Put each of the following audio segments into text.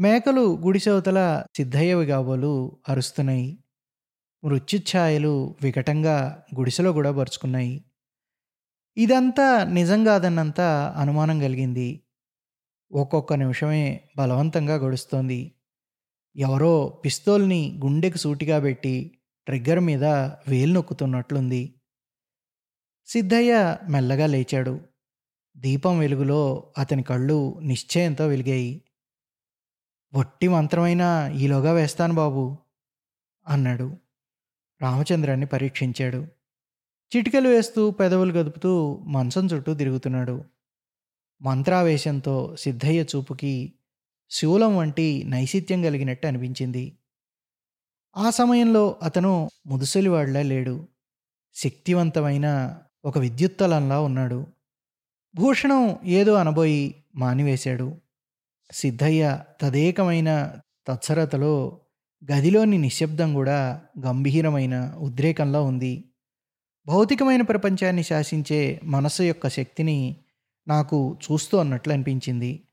మేకలు గుడిసెవతల సిద్ధయ్యవి కాబోలు అరుస్తున్నాయి. మృత్యుఛాయలు వికటంగా గుడిసెలో కూడా పరుచుకున్నాయి ఇదంతా నిజం కాదన్నంత అనుమానం కలిగింది. ఒక్కొక్క నిమిషమే బలవంతంగా గడుస్తోంది. ఎవరో పిస్తోల్ని గుండెకు సూటిగా పెట్టి ట్రిగ్గర్ మీద వేలు నొక్కుతున్నట్లుంది. సిద్ధయ్య మెల్లగా లేచాడు. దీపం వెలుగులో అతని కళ్ళు నిశ్చయంతో వెలిగాయి. వట్టి మంత్రమైనా ఈలోగా వేస్తాను బాబు అన్నాడు. రామచంద్రాన్ని పరీక్షించాడు. చిటికలు వేస్తూ పెదవులు గదుపుతూ మంచం చుట్టూ తిరుగుతున్నాడు. మంత్రావేశంతో సిద్ధయ్య చూపుకి శూలం వంటి నైసిత్యం కలిగినట్టు అనిపించింది. ఆ సమయంలో అతను ముదుసలివాడిలా లేడు. శక్తివంతమైన ఒక విద్యుత్తలంలా ఉన్నాడు. భూషణం ఏదో అనబోయి మానివేశాడు. సిద్ధయ్య తదేకమైన తత్సరతలో గదిలోని నిశ్శబ్దం కూడా గంభీరమైన ఉద్రేకంలో ఉంది. భౌతికమైన ప్రపంచాన్ని శాసించే మనస్సు యొక్క శక్తిని నాకు చూస్తూ అన్నట్లు అనిపించింది.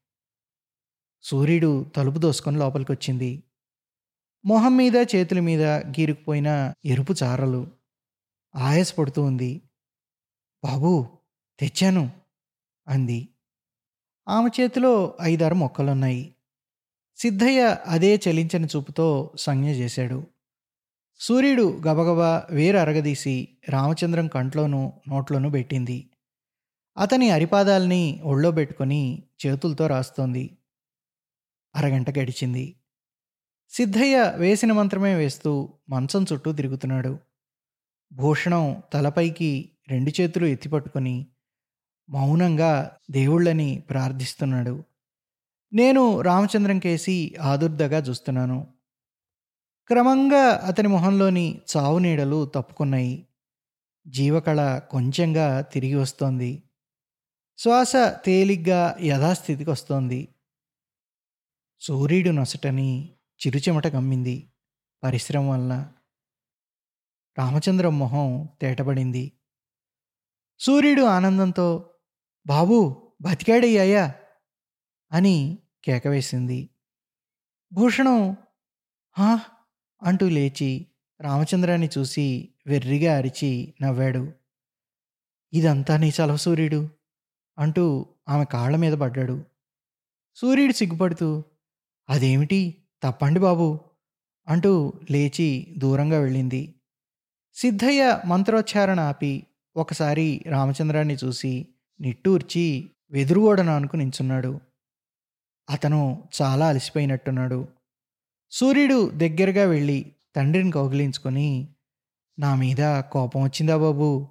సూర్యుడు తలుపు దోసుకొని లోపలికి వచ్చింది మొహం మీద చేతుల మీద గీరుకుపోయిన ఎరుపు చారలు. ఆయాసపడుతూ ఉంది. బాబూ తెచ్చాను అంది. ఆమె చేతిలో ఐదారు మొక్కలున్నాయి. సిద్ధయ్య అదే చలించని చూపుతో సంజ్ఞ చేశాడు. సూర్యుడు గబగబా వేరు అరగదీసి రామచంద్రం కంట్లోనూ నోట్లోనూ పెట్టింది. అతని అరిపాదాల్ని ఒళ్ళో పెట్టుకొని చేతులతో రాస్తోంది. అరగంట గడిచింది. సిద్ధయ్య వేసిన మంత్రమే వేస్తూ మంచం చుట్టూ తిరుగుతున్నాడు. భూషణం తలపైకి రెండు చేతులు ఎత్తిపట్టుకొని మౌనంగా దేవుళ్ళని ప్రార్థిస్తున్నాడు. నేను రామచంద్రం కేసి ఆదుర్దగా చూస్తున్నాను. క్రమంగా అతని మొహంలోని చావు నీడలు తప్పుకున్నాయి. జీవకళ కొంచెంగా తిరిగి వస్తోంది. శ్వాస తేలిగ్గా యథాస్థితికి వస్తోంది. సూర్యుడు నొసటని చిరుచెమట గమ్మింది. పరిశ్రమ వల్ల రామచంద్రం మొహం తేటపడింది సూర్యుడు ఆనందంతో బాబు బతికాడయ్యాయా? అని కేకవేసింది. భూషణం హా? అంటూ లేచి రామచంద్రాన్ని చూసి వెర్రిగా అరిచి నవ్వాడు. ఇదంతా నీ చలవ సూర్యుడు అంటూ ఆమె కాళ్ళ మీద పడ్డాడు. సూర్యుడు సిగ్గుపడుతూ అదేమిటి? తప్పండి బాబు అంటూ లేచి దూరంగా వెళ్ళింది. సిద్ధయ్య మంత్రోచ్చారణ ఆపి ఒకసారి రామచంద్రాన్ని చూసి నిట్టూర్చి వెదురుగోడను అనుకు నించున్నాడు. అతను చాలా అలసిపోయినట్టున్నాడు. సూర్యుడు దగ్గరగా వెళ్ళి తండ్రిని కౌగిలించుకొని నా మీద కోపం వచ్చిందా బాబు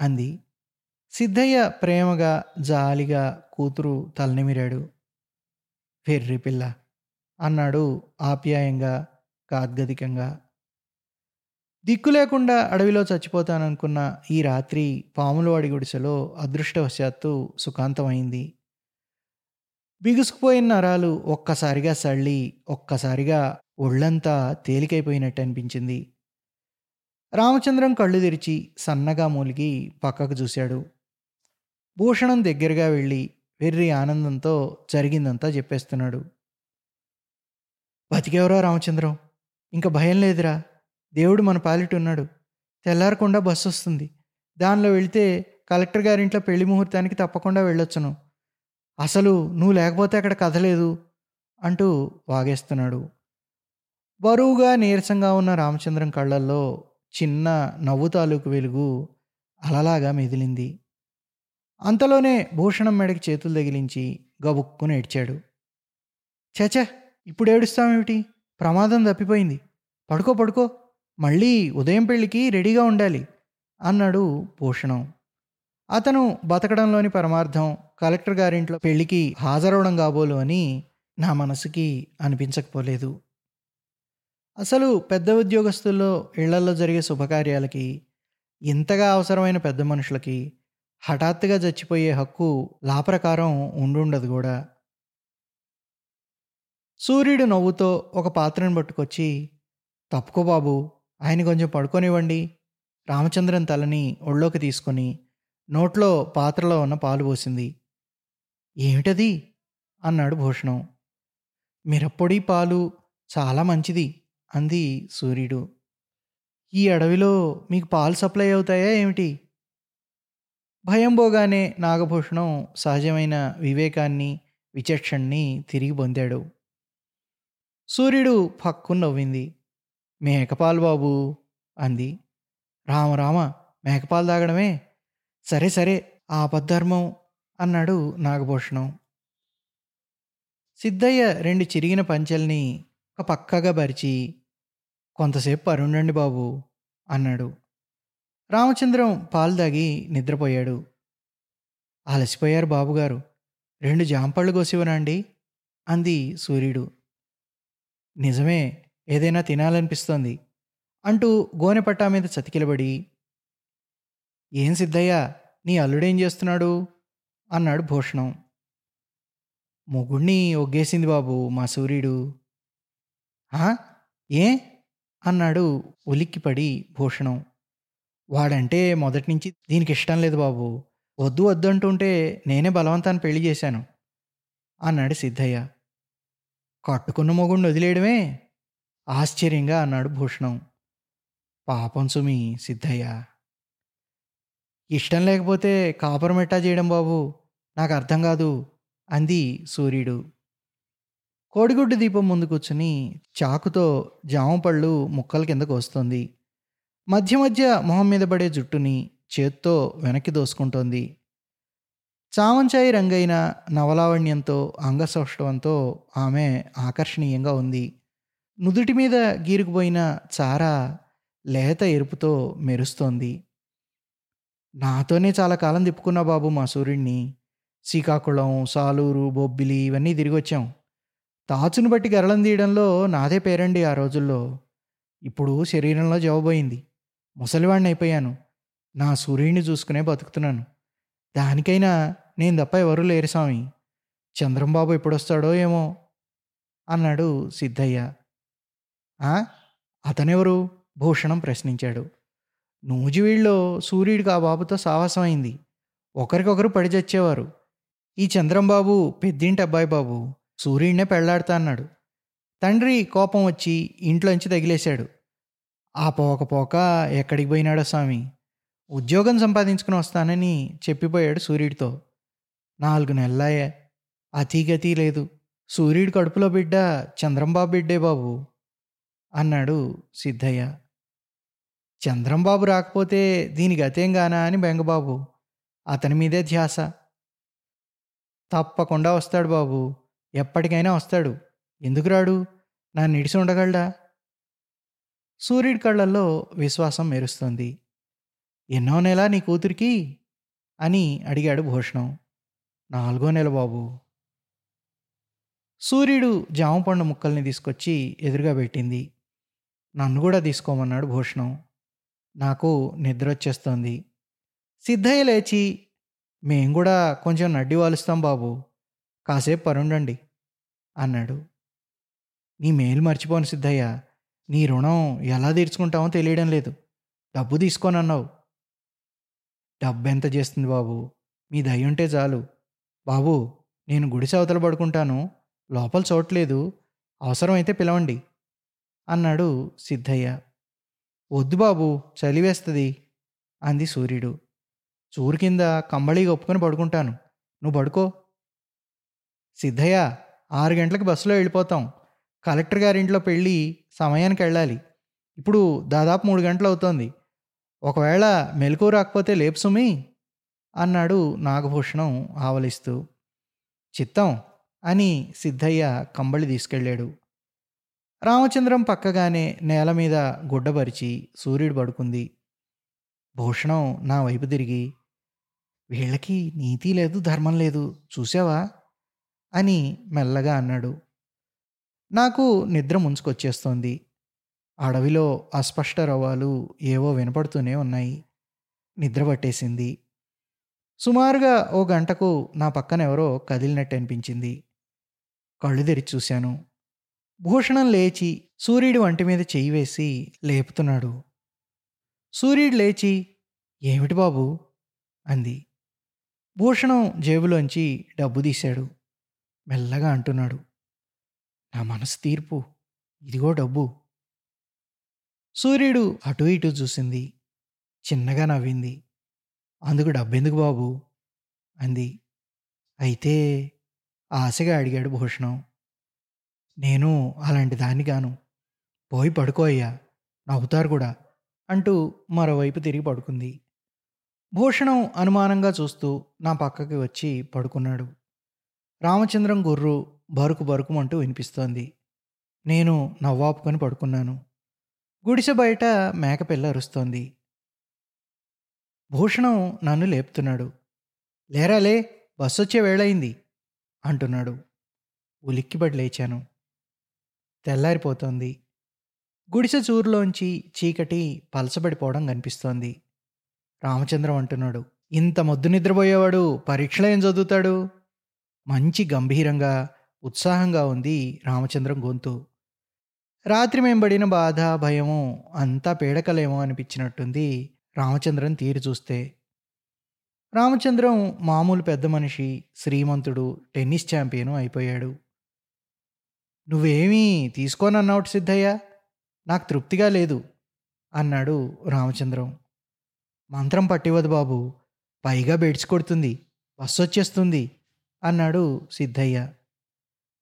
అంది. సిద్ధయ్య ప్రేమగా జాలిగా కూతురు తలనిమిరాడు వెర్రి పిల్ల అన్నాడు ఆప్యాయంగా గాద్గదికంగా దిక్కు లేకుండా అడవిలో చచ్చిపోతాననుకున్న ఈ రాత్రి పాములవాడి గుడిసెలో అదృష్టవశాత్తు సుఖాంతమైంది. బిగుసుకుపోయిన నరాలు ఒక్కసారిగా సళ్ళి ఒక్కసారిగా ఒళ్ళంతా తేలికైపోయినట్టు అనిపించింది. రామచంద్రం కళ్ళు తెరిచి సన్నగా మూలిగి పక్కకు చూశాడు. భూషణం దగ్గరగా వెళ్ళి వెర్రి ఆనందంతో జరిగిందంతా చెప్పేస్తున్నాడు. బతికేవరా రామచంద్రం? ఇంకా భయం లేదురా. దేవుడు మన పాలిట ఉన్నాడు. తెల్లారకుండా బస్సు వస్తుంది. దానిలో వెళితే కలెక్టర్ గారింట్లో పెళ్ళి ముహూర్తానికి తప్పకుండా వెళ్ళొచ్చును. అసలు నువ్వు లేకపోతే అక్కడ కదలేదు అంటూ వాగేస్తున్నాడు. బరువుగా నీరసంగా ఉన్న రామచంద్రం కళ్ళల్లో చిన్న నవ్వు తాలూకు వెలుగు అలలాగా మెదిలింది. అంతలోనే భూషణం మెడకి చేతులు తగిలించి గబుక్కుని ఏడ్చాడు. చచ ఇప్పుడు ఏడుస్తామేమిటి ప్రమాదం తప్పిపోయింది. పడుకో పడుకో! మళ్ళీ ఉదయం పెళ్ళికి రెడీగా ఉండాలి అన్నాడు భూషణం అతను బతకడంలోని పరమార్థం కలెక్టర్ గారింట్లో పెళ్ళికి హాజరవడం కాబోలు అని నా మనసుకి అనిపించకపోలేదు. అసలు పెద్ద ఉద్యోగస్తుల్లో ఇళ్ళల్లో జరిగే శుభకార్యాలకి ఇంతగా అవసరమైన పెద్ద మనుషులకి హఠాత్తుగా చచ్చిపోయే హక్కు లాప్రకారం ఉండుండదు కూడా. సూర్యుడు నవ్వుతో ఒక పాత్రను పట్టుకొచ్చి తప్పుకో బాబు ఆయన కొంచెం పడుకోనివ్వండి. రామచంద్రన్ తలని ఒళ్ళోకి తీసుకొని నోట్లో పాత్రలో ఉన్న పాలు పోసింది. ఏమిటది? అన్నాడు భూషణం. మిరప్పొడి పాలు చాలా మంచిది అంది సూర్యుడు. ఈ అడవిలో మీకు పాలు సప్లై అవుతాయా ఏమిటి? భయం పోగానే నాగభూషణం సహజమైన వివేకాన్ని విచక్షణని తిరిగి పొందాడు. సూర్యుడు పక్కు నవ్వింది. మేకపాలు బాబు అంది. రామ రామ మేకపాలు తాగడమే? సరే సరే ఆపద్ధర్మం అన్నాడు నాగభూషణం. సిద్ధయ్య రెండు చిరిగిన పంచెల్ని ఒక పక్కగా పరిచి కొంతసేపు పరుండండి బాబు అన్నాడు. రామచంద్రం పాలు తాగి నిద్రపోయాడు. అలసిపోయారు బాబుగారు రెండు జాంపళ్ళు కోసివనండి అంది సూర్యుడు. నిజమే ఏదైనా తినాలనిపిస్తోంది అంటూ గోనెపట్టా మీద చతికిలబడి ఏం సిద్ధయ్య నీ అల్లుడేం చేస్తున్నాడు? అన్నాడు భూషణం. మొగుణ్ణి ఒగ్గేసింది బాబు మా సూర్యుడు. "ఆ? ఏ? అన్నాడు ఉలిక్కిపడి భూషణం. వాడంటే మొదటి నుంచి దీనికి ఇష్టం లేదు బాబు. వద్దు వద్దు అంటుంటే నేనే బలవంతాన్ని పెళ్ళి చేశాను. అన్నాడు సిద్ధయ్య. కట్టుకున్న మొగుణ్ణి వదిలేయడమే? ఆశ్చర్యంగా అన్నాడు భూషణం. పాపం సుమి సిద్ధయ్య. ఇష్టం లేకపోతే కాపురమెట్టా చేయడం బాబు? నాకు అర్థం కాదు అంది సూర్యుడు. కోడిగుడ్డు దీపం ముందు కూర్చుని చాకుతో జామ పళ్ళు ముక్కల కిందకు వస్తుంది మధ్య మధ్య మొహం మీద పడే జుట్టుని చేత్తో వెనక్కి దోసుకుంటోంది. చామంచాయి రంగైన నవలావణ్యంతో అంగసౌష్ఠవంతో ఆమె ఆకర్షణీయంగా ఉంది. నుదుటి మీద గీరుకుపోయిన చార లేత ఎరుపుతో మెరుస్తోంది. నాతోనే చాలా కాలం తిప్పుకున్నా బాబు మా సూర్యుడిని శ్రీకాకుళం సాలూరు బొబ్బిలి ఇవన్నీ తిరిగి వచ్చాం తాచును బట్టి గరళం తీయడంలో నాదే పేరండి ఆ రోజుల్లో. ఇప్పుడు శరీరంలో జవబోయింది ముసలివాడిని అయిపోయాను. నా సూర్యుడిని చూసుకునే బతుకుతున్నాను. దానికైనా నేను తప్ప ఎవరూ లేరు స్వామి. చంద్రంబాబు ఎప్పుడొస్తాడో ఏమో? అన్నాడు సిద్ధయ్య. అతనెవరు? భూషణం ప్రశ్నించాడు. నూజివీడులో సూర్యుడికి ఆ బాబుతో సాహసమైంది అయింది. ఒకరికొకరు పడి చచ్చేవారు. ఈ చంద్రంబాబు పెద్దింటి అబ్బాయి బాబు సూర్యుడినే పెళ్ళాడుతా అన్నాడు. తండ్రి కోపం వచ్చి ఇంట్లోంచి తగిలేశాడు. ఆ పోక పోక ఎక్కడికి పోయినాడో స్వామి? ఉద్యోగం సంపాదించుకుని వస్తానని చెప్పిపోయాడు సూర్యుడితో. నాలుగు నెలలాయే అతీగతి లేదు. సూర్యుడి కడుపులో బిడ్డ చంద్రంబాబు బిడ్డే బాబు. అన్నాడు సిద్ధయ్య. చంద్రంబాబు రాకపోతే దీని గతేం గానా అని బెంగబాబు. అతని మీదే ధ్యాస. తప్పకుండా వస్తాడు బాబు. ఎప్పటికైనా వస్తాడు. ఎందుకు రాడు? నా నిడిసి ఉండగలడా? సూర్యుడి కళ్ళల్లో విశ్వాసం మెరుస్తుంది. ఎన్నో నెల నీ కూతురికి? అని అడిగాడు భూషణం. నాలుగో నెల బాబు. సూర్యుడు జామపండు ముక్కల్ని తీసుకొచ్చి ఎదురుగా పెట్టింది. నన్ను కూడా తీసుకోమన్నాడు భూషణం. నాకు నిద్ర వచ్చేస్తోంది సిద్ధయ్య లేచి మేం కూడా కొంచెం నడ్డి వాలుస్తాం బాబు. కాసేపు పరుండండి అన్నాడు. నీ మేలు మర్చిపోను సిద్ధయ్య. నీ రుణం ఎలా తీర్చుకుంటామో తెలియడం లేదు. డబ్బు తీసుకోనన్నావు. డబ్బు ఎంత చేస్తుంది బాబు? మీ దయ్యుంటే ఉంటే చాలు. బాబు నేను గుడిసె అవతల పడుకుంటాను. లోపల చోట్లేదు అవసరమైతే పిలవండి. అన్నాడు సిద్ధయ్య. వద్దు బాబు చలివేస్తుంది అంది సూర్యుడు. చూరు కింద కంబళి ఒప్పుకొని పడుకుంటాను. నువ్వు పడుకో. సిద్ధయ్య ఆరు గంటలకు బస్సులో వెళ్ళిపోతాం. కలెక్టర్ గారింట్లో పెళ్ళి సమయానికి వెళ్ళాలి. ఇప్పుడు దాదాపు మూడు గంటలు అవుతోంది. ఒకవేళ మెలకు రాకపోతే లేపు సుమి అన్నాడు నాగభూషణం ఆవలిస్తూ. చిత్తం అని సిద్ధయ్య కంబళి తీసుకెళ్ళాడు. రామచంద్రం పక్కగానే నేల మీద గుడ్డపరిచి సూర్యుడు పడుకుంది. భూషణం నా వైపు తిరిగి వీళ్ళకి నీతి లేదు ధర్మం లేదు చూసావా అని మెల్లగా అన్నాడు. నాకు నిద్ర ముంచుకొచ్చేస్తోంది. అడవిలో అస్పష్ట రవాలు ఏవో వినపడుతూనే ఉన్నాయి. నిద్ర పట్టేసింది. సుమారుగా ఓ గంటకు నా పక్కన ఎవరో కదిలినట్టు అనిపించింది. కళ్ళు తెరిచి చూశాను. భూషణం లేచి సూర్యుడి వంటి మీద చెయ్యి వేసి లేపుతున్నాడు. సూర్యుడు లేచి ఏమిటి బాబు? అంది. భూషణం జేబులోంచి డబ్బు తీశాడు. మెల్లగా అంటున్నాడు. నా మనసు తీర్పు. ఇదిగో డబ్బు. సూర్యుడు అటు ఇటు చూసింది. చిన్నగా నవ్వింది. అందుకు డబ్బెందుకు బాబు? అంది. అయితే ఆశగా అడిగాడు భూషణం. నేను అలాంటి దాన్ని గాను పోయి పడుకో అయ్యా నవ్వుతారు కూడా అంటూ మరోవైపు తిరిగి పడుకుంది. భూషణం అనుమానంగా చూస్తూ నా పక్కకి వచ్చి పడుకున్నాడు. రామచంద్రం గుర్రు బరుకు బరుకుమంటూ వినిపిస్తోంది. నేను నవ్వాపుకొని పడుకున్నాను. గుడిసె బయట మేకపిల్ల అరుస్తోంది. భూషణం నన్ను లేపుతున్నాడు. లేరాలే బస్సు వచ్చే వేళయింది అంటున్నాడు. ఉలిక్కిపడి లేచాను. తెల్లారిపోతోంది. గుడిసె చూరులోంచి చీకటి పలసబడిపోవడం కనిపిస్తోంది. రామచంద్రం అంటున్నాడు ఇంత మొద్దు నిద్రపోయేవాడు పరీక్షలో ఏం చదువుతాడు? మంచి గంభీరంగా ఉత్సాహంగా ఉంది రామచంద్రం గొంతు. రాత్రి మేంబడిన బాధ భయము అంతా పీడకలేమో అనిపించినట్టుంది రామచంద్రం తీరు చూస్తే. రామచంద్రం మామూలు పెద్ద మనిషి శ్రీమంతుడు టెన్నిస్ ఛాంపియను అయిపోయాడు. నువ్వేమీ తీసుకోనన్నావు సిద్ధయ్య? నాకు తృప్తిగా లేదు అన్నాడు రామచంద్రం. మంత్రం పట్టివదు బాబు పైగా బెడ్స్ కొడుతుంది బస్సు వచ్చేస్తుంది అన్నాడు సిద్ధయ్య.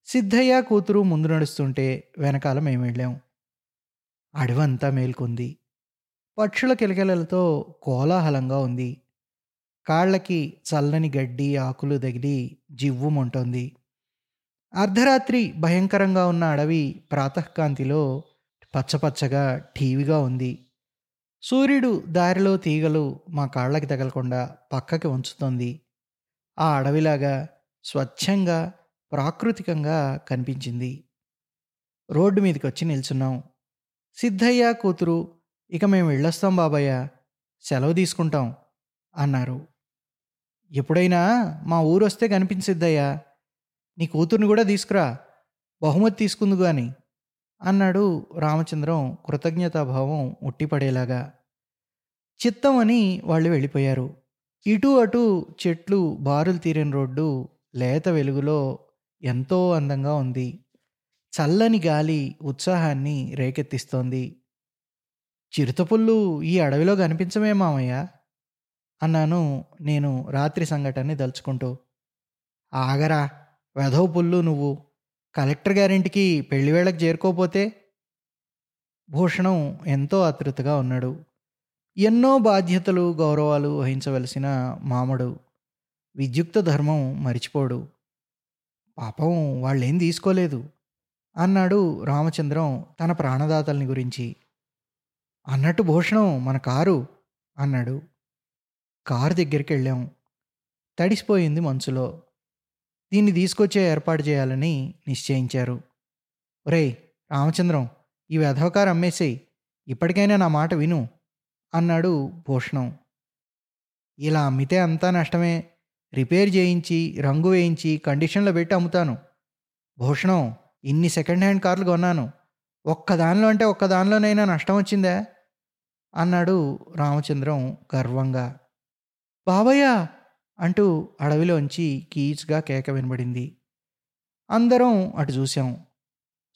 సిద్ధయ్య కూతురు ముందు నడుస్తుంటే వెనకాల మేము వెళ్ళాం అడవంతా మేల్కొంది. పక్షుల కిలకిలలతో కోలాహలంగా ఉంది. కాళ్ళకి చల్లని గడ్డి ఆకులు తగిలి జివ్వుమంటోంది అర్ధరాత్రి భయంకరంగా ఉన్న అడవి ప్రాతకాంతిలో పచ్చపచ్చగా ఠీవిగా ఉంది. సూర్యుడు దారిలో తీగలు మా కాళ్ళకి తగలకుండా పక్కకి ఉంచుతోంది. ఆ అడవిలాగా స్వచ్ఛంగా ప్రాకృతికంగా కనిపించింది. రోడ్డు మీదకి వచ్చి నిల్చున్నాం. సిద్ధయ్య కూతురు ఇక మేము వెళ్ళొస్తాం బాబయ్య సెలవు తీసుకుంటాం అన్నారు. ఎప్పుడైనా మా ఊరు వస్తే కనిపించిద్దయ్యా నీ కూతుర్ని కూడా తీసుకురా బహుమతి తీసుకుందు గాని అన్నాడు రామచంద్రం కృతజ్ఞతాభావం ఉట్టిపడేలాగా. చిత్తం అని వాళ్ళు వెళ్ళిపోయారు. ఇటు అటు చెట్లు బారులు తీరిన రోడ్డు లేత వెలుగులో ఎంతో అందంగా ఉంది. చల్లని గాలి ఉత్సాహాన్ని రేకెత్తిస్తోంది. చిరుతపుల్లు ఈ అడవిలో కనిపించమే మామయ్య అన్నాను నేను రాత్రి సంఘటనని దలుచుకుంటూ ఆగరా వెధవ పుల్లు నువ్వు కలెక్టర్ గారింటికి పెళ్ళివేళకు చేరుకోపోతే భూషణం ఎంతో ఆతృతగా ఉన్నాడు. ఎన్నో బాధ్యతలు గౌరవాలు వహించవలసిన మామడు. విద్యుక్త ధర్మం మరిచిపోడు. పాపం వాళ్ళేం తీసుకోలేదు అన్నాడు రామచంద్రం తన ప్రాణదాతల్ని గురించి. అన్నట్టు భూషణం మన కారు అన్నాడు. కారు దగ్గరికి వెళ్ళాం తడిసిపోయింది మంచులో దీన్ని తీసుకొచ్చే ఏర్పాటు చేయాలని నిశ్చయించారు. ఒరేయ్ రామచంద్రం ఈ వెధవకారు అమ్మేసేయి. ఇప్పటికైనా నా మాట విను అన్నాడు భూషణం. ఇలా అమ్మితే అంతా నష్టమే. రిపేర్ చేయించి రంగు వేయించి కండిషన్లో పెట్టి అమ్ముతాను. భూషణం ఇన్ని సెకండ్ హ్యాండ్ కార్లు కొన్నాను. ఒక్క దానిలో అంటే ఒక్క దానిలోనైనా నష్టం వచ్చిందా? అన్నాడు రామచంద్రం గర్వంగా. బాబయ్య అంటూ అడవిలోంచి కీచ్గా కేక వినబడింది. అందరం అటు చూసాం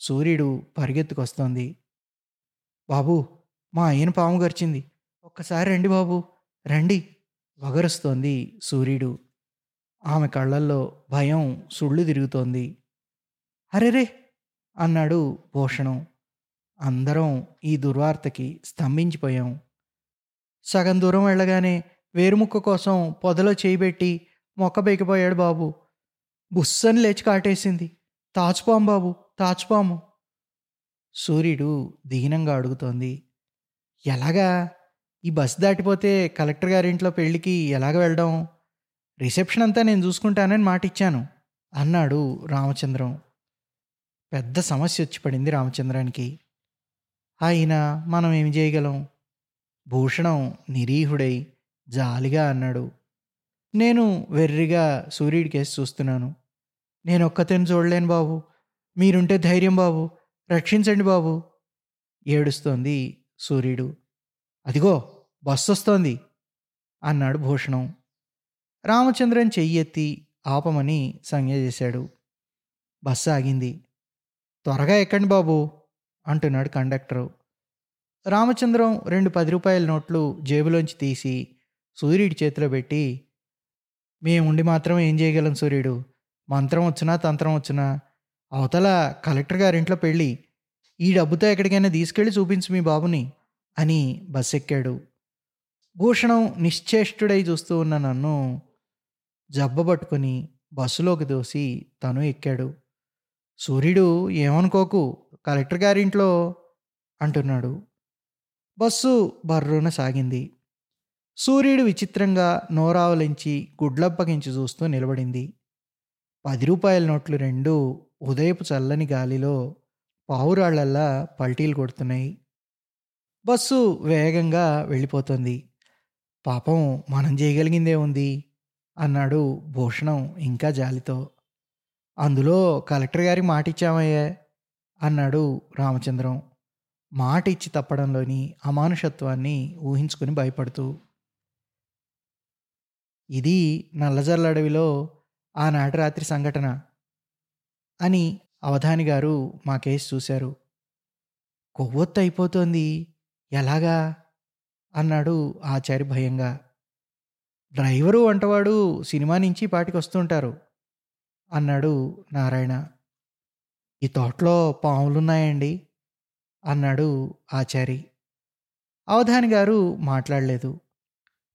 సూర్యుడు పరిగెత్తుకొస్తోంది. బాబు మా ఆయన పాము గరిచింది. ఒక్కసారి రండి బాబు రండి వగరుస్తోంది సూర్యుడు. ఆమె కళ్ళల్లో భయం సుళ్ళు తిరుగుతోంది. అరెరే! అన్నాడు భూషణం. అందరం ఈ దుర్వార్తకి స్తంభించిపోయాం. సగం దూరం వెళ్ళగానే వేరుముక్క కోసం పొదలో చేయిబెట్టి మొక్క బెగిపోయాడు బాబు. బుస్సని లేచి కాటేసింది. తాచుపాము బాబు తాచుపాము. సూర్యుడు దీనంగా అడుగుతోంది. ఎలాగా? ఈ బస్ దాటిపోతే కలెక్టర్ గారింట్లో పెళ్ళికి ఎలాగ వెళ్ళడం రిసెప్షన్ అంతా నేను చూసుకుంటానని మాట ఇచ్చాను అన్నాడు రామచంద్రం. పెద్ద సమస్య వచ్చి పడింది రామచంద్రానికి. అయినా మనం ఏమి చేయగలం? భూషణం నిరీహుడై జాలిగా అన్నాడు. నేను వెర్రిగా సూర్యుడి కేసు చూస్తున్నాను. నేను ఒక్కతేను చూడలేను బాబు. మీరుంటే ధైర్యం బాబు. రక్షించండి బాబు. ఏడుస్తోంది సూర్యుడు. అదిగో బస్సు వస్తోంది అన్నాడు భూషణం. రామచంద్రన్ చెయ్యెత్తి ఆపమని సంజ్ఞ చేశాడు. బస్సు ఆగింది. త్వరగా ఎక్కండి బాబు అంటున్నాడు కండక్టరు. రామచంద్రం రెండు పది రూపాయల నోట్లు జేబులోంచి తీసి సూర్యుడి చేతిలో పెట్టి మేముండి మాత్రం ఏం చేయగలం సూర్యుడు? మంత్రం వచ్చినా తంత్రం వచ్చినా అవతల కలెక్టర్ గారింట్లో పెళ్ళి ఈ డబ్బుతో ఎక్కడికైనా తీసుకెళ్ళి చూపించు మీ బాబుని అని బస్ ఎక్కాడు భూషణం నిశ్చేష్టుడై చూస్తూ ఉన్న నన్ను జబ్బ పట్టుకొని బస్సులోకి దోసి తను ఎక్కాడు. సూర్యుడు ఏమనుకోకు కలెక్టర్ గారింట్లో అంటున్నాడు. బస్సు బర్రున సాగింది. సూర్యుడు విచిత్రంగా నోరావలించి గుడ్లప్పగించి చూస్తూ నిలబడింది. పది రూపాయల నోట్లు రెండు ఉదయపు చల్లని గాలిలో పావురాళ్ళల్లా పల్టీలు కొడుతున్నాయి. బస్సు వేగంగా వెళ్ళిపోతుంది. పాపం మనం చేయగలిగిందే ఉంది అన్నాడు భూషణం ఇంకా జాలితో. అందులో కలెక్టర్ గారికి మాట ఇచ్చామయ్యే అన్నాడు రామచంద్రం. మాట ఇచ్చి తప్పడంలోని అమానుషత్వాన్ని ఊహించుకుని భయపడుతూ ఇది నల్లజర్ల అడవిలో ఆనాటి రాత్రి సంఘటన అని అవధాని గారు మా కేసు చూశారు. కొవ్వొత్తు అయిపోతోంది. ఎలాగా? అన్నాడు ఆచారి భయంగా. డ్రైవరు వంటవాడు సినిమా నుంచి పాటికి వస్తుంటారు అన్నాడు నారాయణ. ఈ తోటలో పాములున్నాయండి అన్నాడు ఆచారి. అవధాని గారు మాట్లాడలేదు.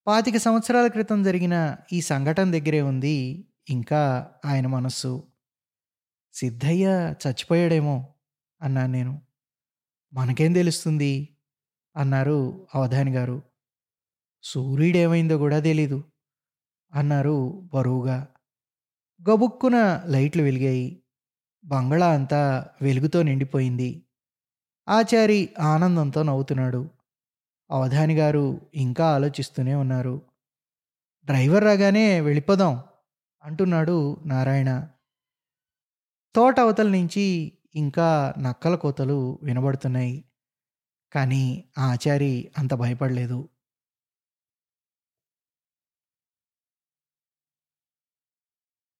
పాతిక సంవత్సరాల క్రితం జరిగిన ఈ సంఘటన దగ్గరే ఉంది. ఇంకా ఆయన మనస్సు సిద్ధయ్య చచ్చిపోయాడేమో అన్నాను నేను. మనకేం తెలుస్తుంది? అన్నారు అవధాని గారు. సూర్యుడేమైందో కూడా తెలీదు అన్నారు బరువుగా. గబుక్కున లైట్లు వెలిగాయి. బంగళా అంతా వెలుగుతో నిండిపోయింది. ఆచారి ఆనందంతో నవ్వుతున్నాడు. అవధాని గారు ఇంకా ఆలోచిస్తూనే ఉన్నారు. డ్రైవర్ రాగానే వెళ్ళిపోదాం అంటున్నాడు నారాయణ. తోట అవతల నుంచి ఇంకా నక్కల కోతలు వినబడుతున్నాయి. కానీ ఆచారి అంత భయపడలేదు.